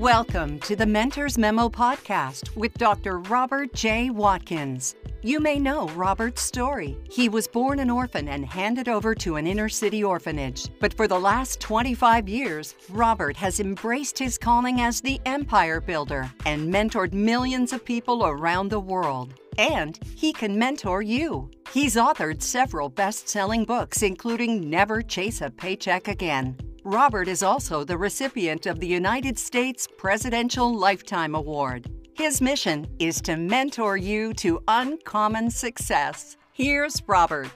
Welcome to the Mentors Memo podcast with Dr. Robert J. Watkins. You may know Robert's story. He was born an orphan and handed over to an inner city orphanage. But for the last 25 years, Robert has embraced his calling as the empire builder and mentored millions of people around the world. And he can mentor you. He's authored several best selling books, including Never Chase a Paycheck Again. Robert is also the recipient of the United States Presidential Lifetime Award. His mission is to mentor you to uncommon success. Here's Robert.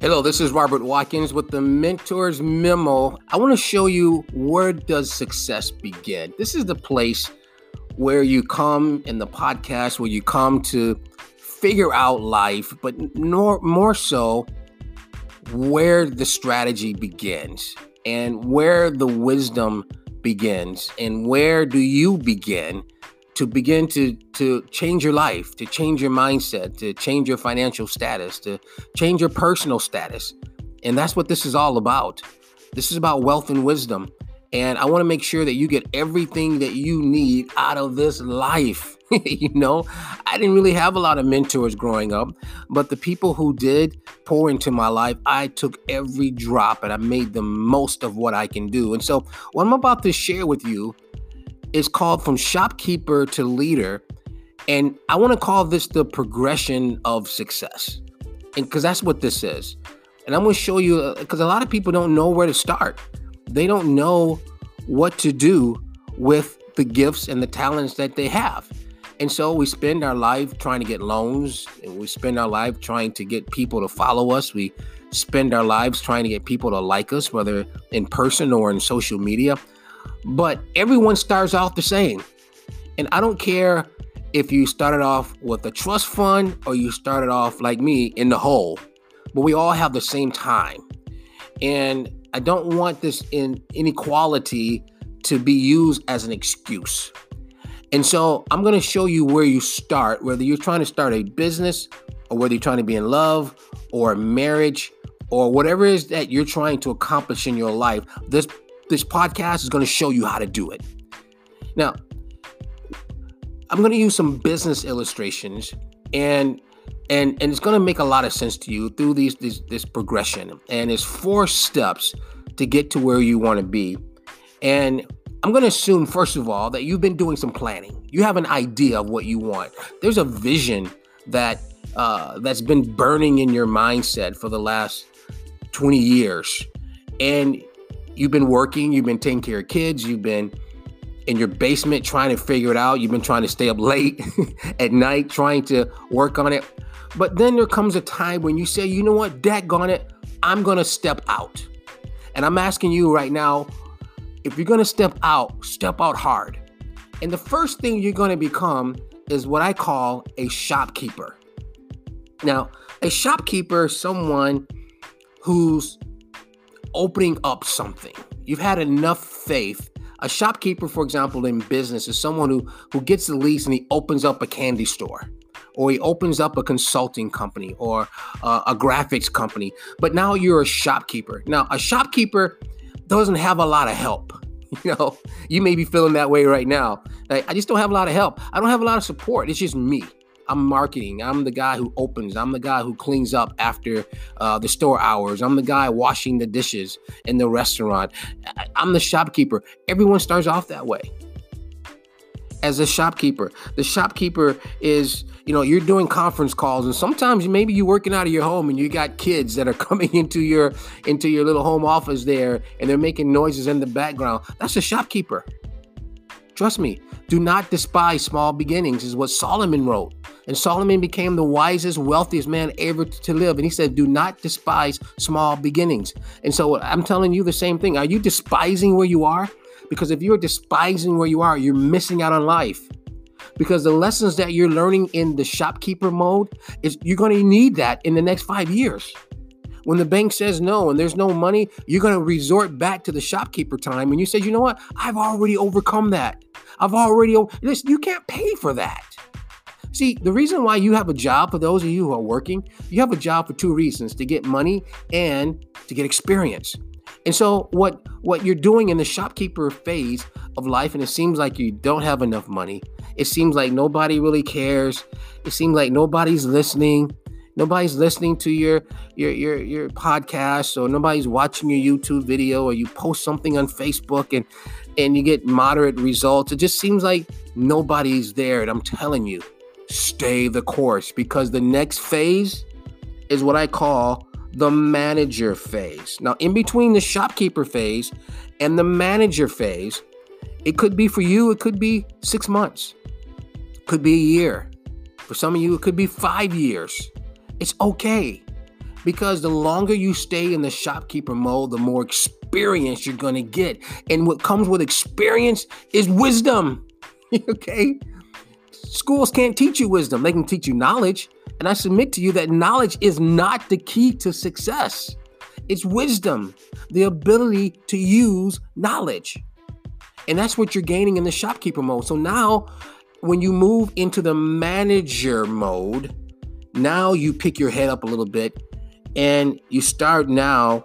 Hello, this is Robert Watkins with the Mentors Memo. I want to show you where does success begin. This is the place where you come in the podcast where you come to figure out life, but more, more so where the strategy begins and where the wisdom begins and where do you begin to begin to to change your life to change your mindset to change your financial status to change your personal status. And that's what this is all about. This is about wealth and wisdom and I want to make sure that you get everything that you need out of this life. you know, I didn't really have a lot of mentors growing up, but the people who did pour into my life, I took every drop and I made the most of what I can do. And so, what I'm about to share with you is called From Shopkeeper to Leader. And I want to call this the progression of success. And because that's what this is. And I'm going to show you, because uh, a lot of people don't know where to start they don't know what to do with the gifts and the talents that they have. And so we spend our life trying to get loans, and we spend our life trying to get people to follow us. We spend our lives trying to get people to like us, whether in person or in social media. But everyone starts off the same. And I don't care if you started off with a trust fund or you started off like me in the hole, but we all have the same time. And I don't want this in inequality to be used as an excuse. And so I'm going to show you where you start, whether you're trying to start a business or whether you're trying to be in love or marriage or whatever it is that you're trying to accomplish in your life. This this podcast is going to show you how to do it. Now, I'm going to use some business illustrations and and and it's going to make a lot of sense to you through these, these this progression. And it's four steps to get to where you want to be. And i'm going to assume first of all that you've been doing some planning. You have an idea of what you want. There's a vision that uh, that's been burning in your mindset for the last 20 years. And you've been working you've been taking care of kids you've been in your basement trying to figure it out you've been trying to stay up late at night trying to work on it but then there comes a time when you say, you know what, daggone it, I'm gonna step out. And I'm asking you right now, if you're gonna step out, step out hard. And the first thing you're gonna become is what I call a shopkeeper. Now, a shopkeeper is someone who's opening up something. You've had enough faith. A shopkeeper, for example, in business is someone who, who gets the lease and he opens up a candy store or he opens up a consulting company or uh, a graphics company. But now you're a shopkeeper. Now, a shopkeeper doesn't have a lot of help. You know, you may be feeling that way right now. Like, I just don't have a lot of help. I don't have a lot of support. It's just me. I'm marketing. I'm the guy who opens. I'm the guy who cleans up after uh, the store hours. I'm the guy washing the dishes in the restaurant. I'm the shopkeeper. Everyone starts off that way as a shopkeeper. The shopkeeper is, you know, you're doing conference calls and sometimes maybe you're working out of your home and you got kids that are coming into your into your little home office there and they're making noises in the background. That's a shopkeeper. Trust me, do not despise small beginnings is what Solomon wrote. And Solomon became the wisest, wealthiest man ever to live. And he said, Do not despise small beginnings. And so I'm telling you the same thing. Are you despising where you are? Because if you're despising where you are, you're missing out on life. Because the lessons that you're learning in the shopkeeper mode is you're going to need that in the next five years. When the bank says no and there's no money, you're going to resort back to the shopkeeper time. And you say, you know what? I've already overcome that. I've already, listen, you can't pay for that. See, the reason why you have a job, for those of you who are working, you have a job for two reasons to get money and to get experience. And so what what you're doing in the shopkeeper phase of life and it seems like you don't have enough money. It seems like nobody really cares. It seems like nobody's listening. Nobody's listening to your your your your podcast or nobody's watching your YouTube video or you post something on Facebook and and you get moderate results. It just seems like nobody's there and I'm telling you, stay the course because the next phase is what I call the manager phase. Now, in between the shopkeeper phase and the manager phase, it could be for you, it could be six months, could be a year. For some of you, it could be five years. It's okay because the longer you stay in the shopkeeper mode, the more experience you're going to get. And what comes with experience is wisdom. okay? Schools can't teach you wisdom, they can teach you knowledge. And I submit to you that knowledge is not the key to success. It's wisdom, the ability to use knowledge. And that's what you're gaining in the shopkeeper mode. So now, when you move into the manager mode, now you pick your head up a little bit and you start now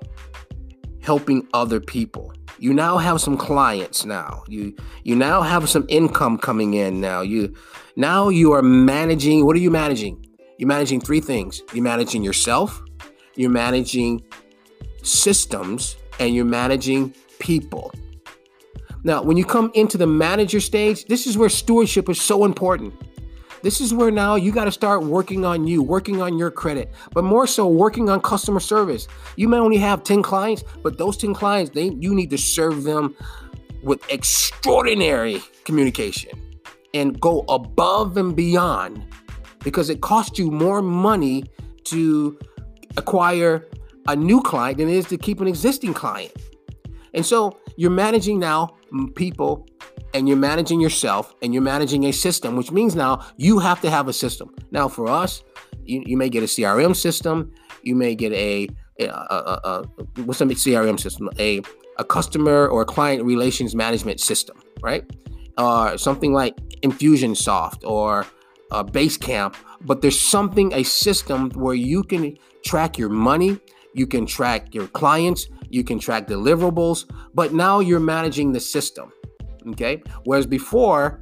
helping other people. You now have some clients now. You you now have some income coming in now. You now you are managing. What are you managing? You're managing three things. You're managing yourself, you're managing systems, and you're managing people. Now, when you come into the manager stage, this is where stewardship is so important. This is where now you got to start working on you, working on your credit, but more so working on customer service. You may only have 10 clients, but those 10 clients, they you need to serve them with extraordinary communication and go above and beyond because it costs you more money to acquire a new client than it is to keep an existing client. And so you're managing now people and you're managing yourself and you're managing a system, which means now you have to have a system. Now, for us, you, you may get a CRM system, you may get a, a, a, a what's a CRM system? A, a customer or client relations management system, right? Uh, something like Infusionsoft or uh, Basecamp, but there's something, a system where you can track your money, you can track your clients, you can track deliverables, but now you're managing the system. Okay. Whereas before,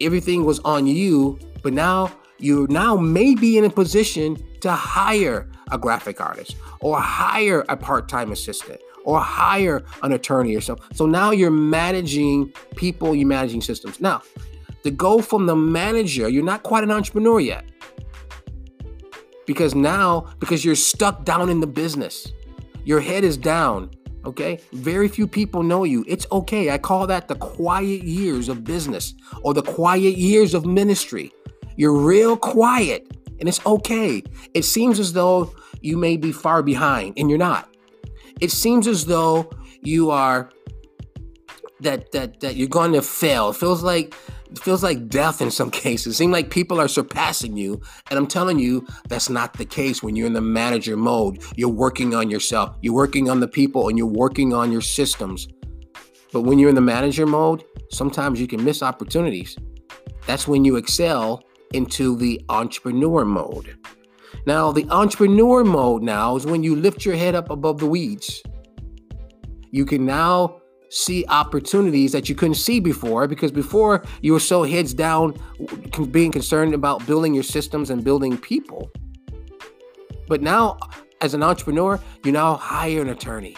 everything was on you, but now you now may be in a position to hire a graphic artist or hire a part-time assistant or hire an attorney or something. So now you're managing people, you're managing systems. Now, to go from the manager, you're not quite an entrepreneur yet. Because now, because you're stuck down in the business, your head is down. Okay. Very few people know you. It's okay. I call that the quiet years of business or the quiet years of ministry. You're real quiet and it's okay. It seems as though you may be far behind and you're not. It seems as though you are that that that you're going to fail. It feels like it feels like death in some cases. It seems like people are surpassing you. And I'm telling you, that's not the case when you're in the manager mode. You're working on yourself, you're working on the people, and you're working on your systems. But when you're in the manager mode, sometimes you can miss opportunities. That's when you excel into the entrepreneur mode. Now, the entrepreneur mode now is when you lift your head up above the weeds. You can now see opportunities that you couldn't see before because before you were so heads down being concerned about building your systems and building people. But now, as an entrepreneur, you now hire an attorney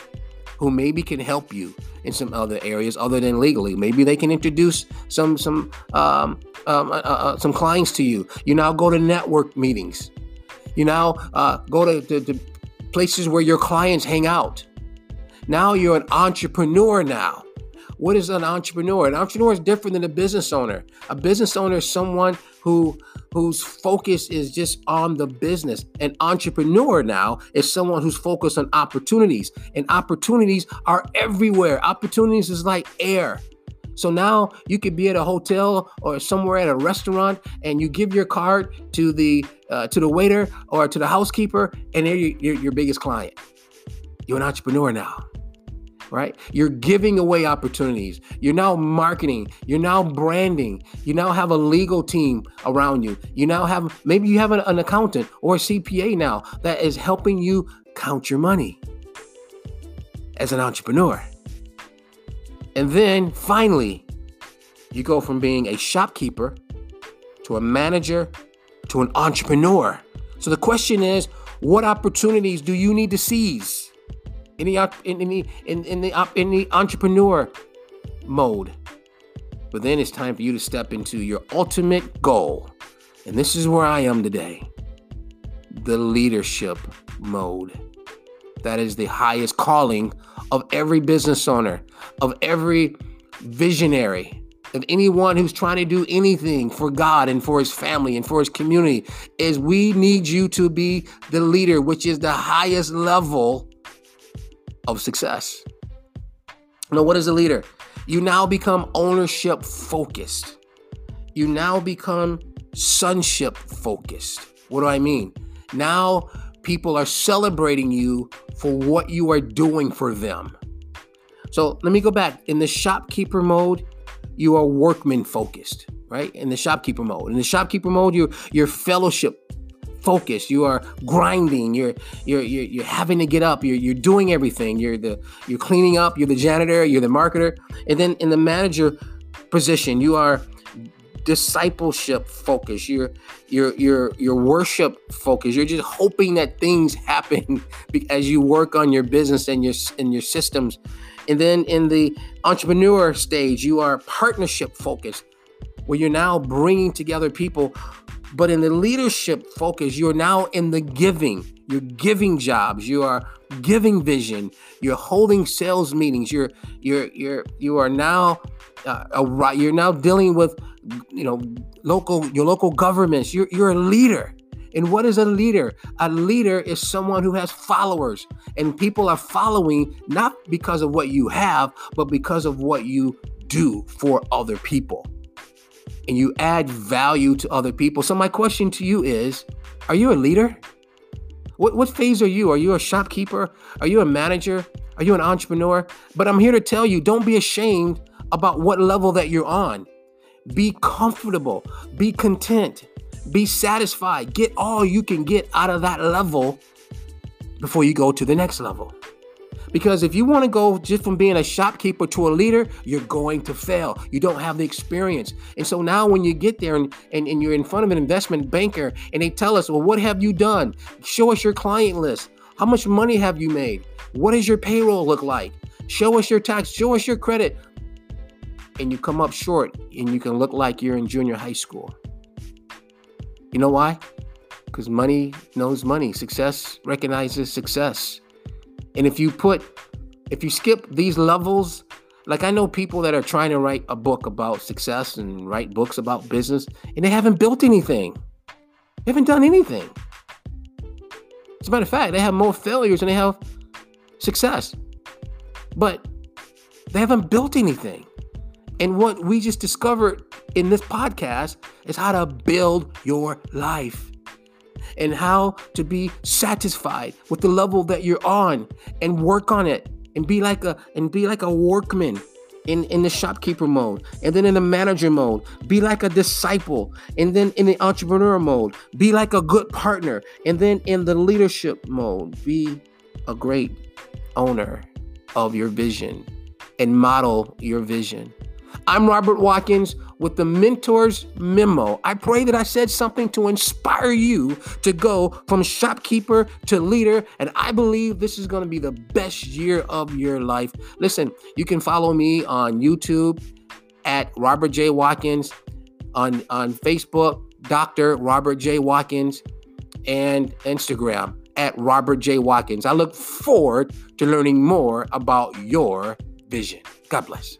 who maybe can help you in some other areas other than legally. Maybe they can introduce some some um, um, uh, uh, uh some clients to you. You now go to network meetings. You now uh, go to, to, to places where your clients hang out now you're an entrepreneur now. What is an entrepreneur? An entrepreneur is different than a business owner. A business owner is someone who whose focus is just on the business. An entrepreneur now is someone who's focused on opportunities. And opportunities are everywhere. Opportunities is like air. So now you could be at a hotel or somewhere at a restaurant, and you give your card to the uh, to the waiter or to the housekeeper, and they're your, your, your biggest client. You're an entrepreneur now. Right? You're giving away opportunities. You're now marketing. You're now branding. You now have a legal team around you. You now have maybe you have an, an accountant or a CPA now that is helping you count your money as an entrepreneur. And then finally, you go from being a shopkeeper to a manager to an entrepreneur. So the question is, what opportunities do you need to seize in the in, the in, in the in the entrepreneur mode? But then it's time for you to step into your ultimate goal. And this is where I am today. The leadership mode. That is the highest calling of every business owner, of every visionary, of anyone who's trying to do anything for God and for his family and for his community is we need you to be the leader, which is the highest level of success. Now, what is a leader? You now become ownership focused. You now become sonship focused. What do I mean? Now people are celebrating you for what you are doing for them. So let me go back. In the shopkeeper mode, you are workman focused, right? In the shopkeeper mode. In the shopkeeper mode, you're you're fellowship focused. You are grinding. You're you're you're, you're having to get up. You're you're doing everything. You're the you're cleaning up. You're the janitor. You're the marketer. And then in the manager position, you are discipleship focused. You're you're you're you're worship focused. You're just hoping that things happen as you work on your business and your and your systems and then in the entrepreneur stage, you are partnership focused, where you're now bringing together people. But in the leadership focus, you're now in the giving. You're giving jobs. You are giving vision. You're holding sales meetings. You're you're you're you are now uh, a, you're now dealing with you know local your local governments. You're you're a leader. And what is a leader? A leader is someone who has followers, and people are following not because of what you have, but because of what you do for other people. And you add value to other people. So, my question to you is Are you a leader? What, what phase are you? Are you a shopkeeper? Are you a manager? Are you an entrepreneur? But I'm here to tell you don't be ashamed about what level that you're on. Be comfortable, be content, be satisfied. Get all you can get out of that level before you go to the next level. Because if you want to go just from being a shopkeeper to a leader, you're going to fail. You don't have the experience. And so now when you get there and, and, and you're in front of an investment banker and they tell us, well, what have you done? Show us your client list. How much money have you made? What does your payroll look like? Show us your tax, show us your credit. And you come up short and you can look like you're in junior high school. You know why? Because money knows money. Success recognizes success. And if you put, if you skip these levels, like I know people that are trying to write a book about success and write books about business, and they haven't built anything. They haven't done anything. As a matter of fact, they have more failures than they have success. But they haven't built anything. And what we just discovered in this podcast is how to build your life and how to be satisfied with the level that you're on and work on it and be like a and be like a workman in in the shopkeeper mode and then in the manager mode. Be like a disciple and then in the entrepreneur mode. Be like a good partner and then in the leadership mode. Be a great owner of your vision and model your vision I'm Robert Watkins with the Mentors Memo. I pray that I said something to inspire you to go from shopkeeper to leader, and I believe this is going to be the best year of your life. Listen, you can follow me on YouTube at Robert J. Watkins, on, on Facebook, Dr. Robert J. Watkins, and Instagram at Robert J. Watkins. I look forward to learning more about your vision. God bless.